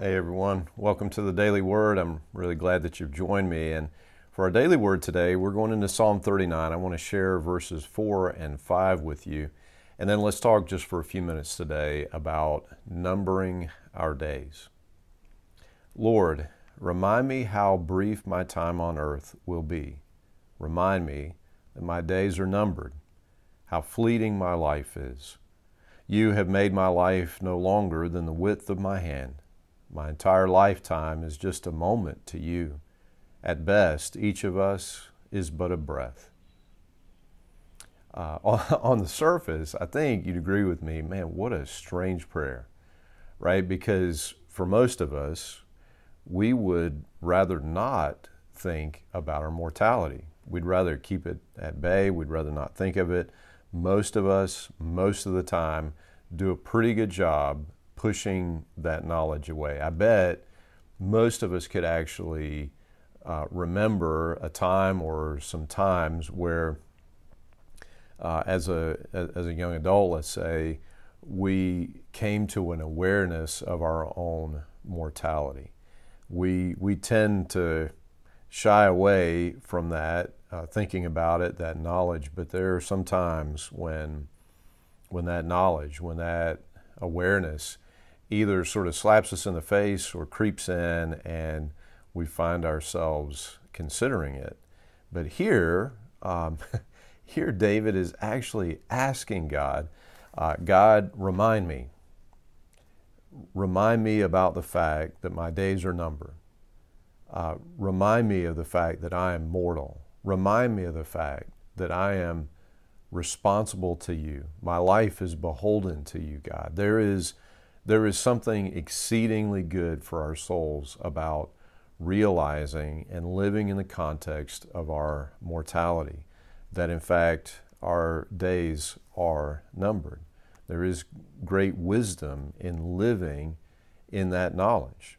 Hey everyone, welcome to the Daily Word. I'm really glad that you've joined me. And for our daily word today, we're going into Psalm 39. I want to share verses 4 and 5 with you. And then let's talk just for a few minutes today about numbering our days. Lord, remind me how brief my time on earth will be. Remind me that my days are numbered, how fleeting my life is. You have made my life no longer than the width of my hand. My entire lifetime is just a moment to you. At best, each of us is but a breath. Uh, on the surface, I think you'd agree with me, man, what a strange prayer, right? Because for most of us, we would rather not think about our mortality. We'd rather keep it at bay, we'd rather not think of it. Most of us, most of the time, do a pretty good job pushing that knowledge away. I bet most of us could actually uh, remember a time or some times where, uh, as a as a young adult, let's say, we came to an awareness of our own mortality. We we tend to shy away from that, uh, thinking about it, that knowledge. But there are some times when when that knowledge, when that awareness either sort of slaps us in the face or creeps in and we find ourselves considering it. But here, um, here David is actually asking God, uh, God, remind me. Remind me about the fact that my days are numbered. Uh, remind me of the fact that I am mortal. Remind me of the fact that I am responsible to you. My life is beholden to you, God. There is there is something exceedingly good for our souls about realizing and living in the context of our mortality, that in fact our days are numbered. There is great wisdom in living in that knowledge.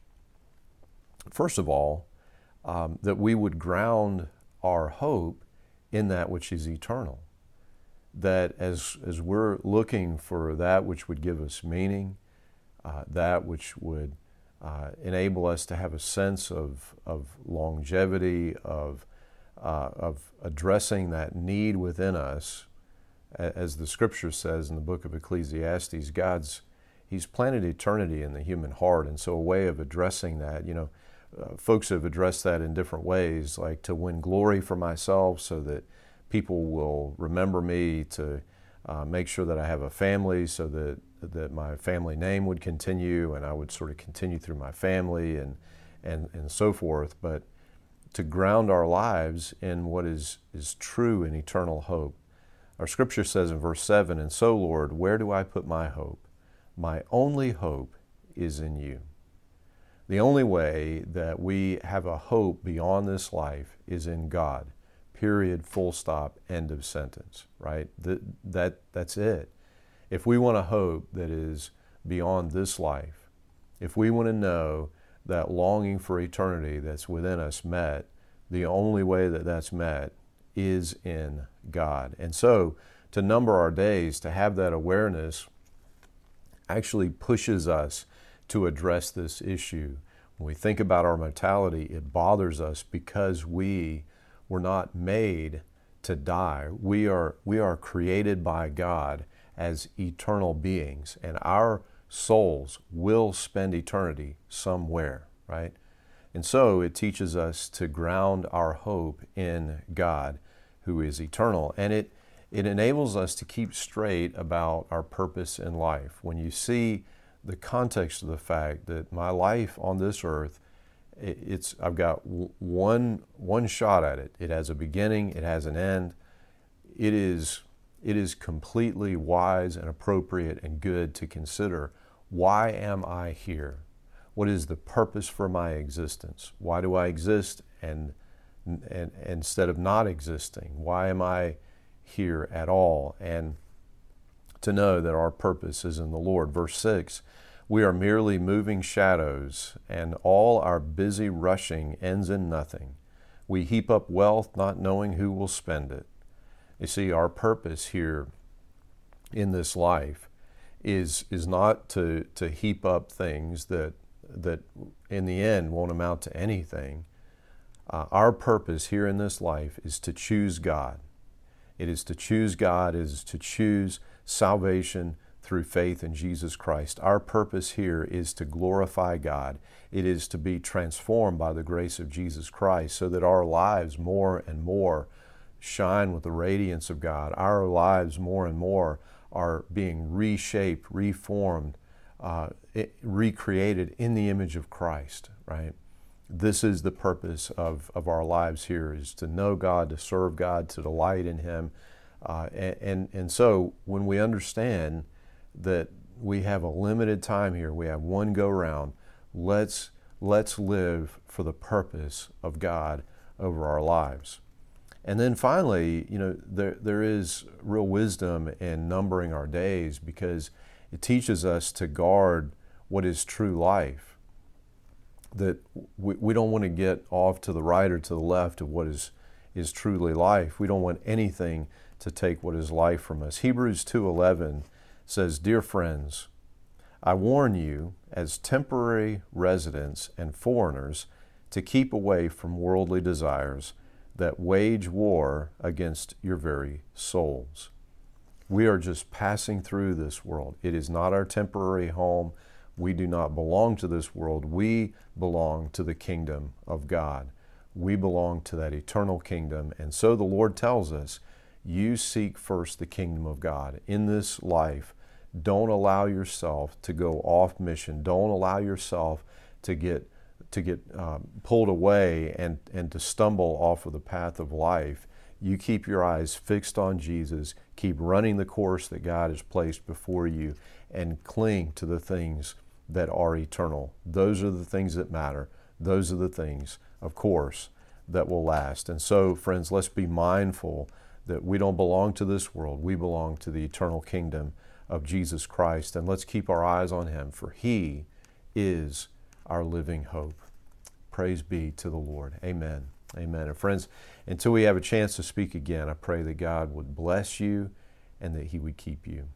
First of all, um, that we would ground our hope in that which is eternal. That as, as we're looking for that which would give us meaning, uh, that which would uh, enable us to have a sense of, of longevity, of, uh, of addressing that need within us. As the scripture says in the book of Ecclesiastes, God's He's planted eternity in the human heart, and so a way of addressing that, you know, uh, folks have addressed that in different ways, like to win glory for myself so that people will remember me, to uh, make sure that I have a family so that that my family name would continue and I would sort of continue through my family and, and, and so forth. But to ground our lives in what is, is true and eternal hope. Our scripture says in verse 7 And so, Lord, where do I put my hope? My only hope is in you. The only way that we have a hope beyond this life is in God. Period, full stop, end of sentence, right? That, that, that's it. If we want a hope that is beyond this life, if we want to know that longing for eternity that's within us met, the only way that that's met is in God. And so, to number our days, to have that awareness, actually pushes us to address this issue. When we think about our mortality, it bothers us because we were not made to die. We are, we are created by God as eternal beings, and our souls will spend eternity somewhere, right? And so it teaches us to ground our hope in God who is eternal. And it, it enables us to keep straight about our purpose in life. When you see the context of the fact that my life on this earth, it's I've got one one shot at it. It has a beginning, it has an end. It is it is completely wise and appropriate and good to consider why am I here? What is the purpose for my existence? Why do I exist and, and, and instead of not existing? Why am I here at all? And to know that our purpose is in the Lord. Verse 6 We are merely moving shadows, and all our busy rushing ends in nothing. We heap up wealth, not knowing who will spend it. You see, our purpose here in this life is, is not to, to heap up things that, that in the end won't amount to anything. Uh, our purpose here in this life is to choose God. It is to choose God, it is to choose salvation through faith in Jesus Christ. Our purpose here is to glorify God. It is to be transformed by the grace of Jesus Christ so that our lives more and more shine with the radiance of God. Our lives more and more are being reshaped, reformed, uh, it, recreated in the image of Christ, right? This is the purpose of, of our lives here is to know God, to serve God, to delight in Him. Uh, and, and, and so when we understand that we have a limited time here, we have one go round, let's, let's live for the purpose of God over our lives. And then finally, you know, there, there is real wisdom in numbering our days because it teaches us to guard what is true life. That we, we don't want to get off to the right or to the left of what is, is truly life. We don't want anything to take what is life from us. Hebrews 2:11 says, "Dear friends, I warn you as temporary residents and foreigners to keep away from worldly desires that wage war against your very souls. We are just passing through this world. It is not our temporary home. We do not belong to this world. We belong to the kingdom of God. We belong to that eternal kingdom. And so the Lord tells us you seek first the kingdom of God in this life. Don't allow yourself to go off mission. Don't allow yourself to get to get um, pulled away and, and to stumble off of the path of life, you keep your eyes fixed on Jesus, keep running the course that God has placed before you, and cling to the things that are eternal. Those are the things that matter. Those are the things, of course, that will last. And so, friends, let's be mindful that we don't belong to this world. We belong to the eternal kingdom of Jesus Christ. And let's keep our eyes on Him, for He is our living hope. Praise be to the Lord. Amen. Amen. And friends, until we have a chance to speak again, I pray that God would bless you and that He would keep you.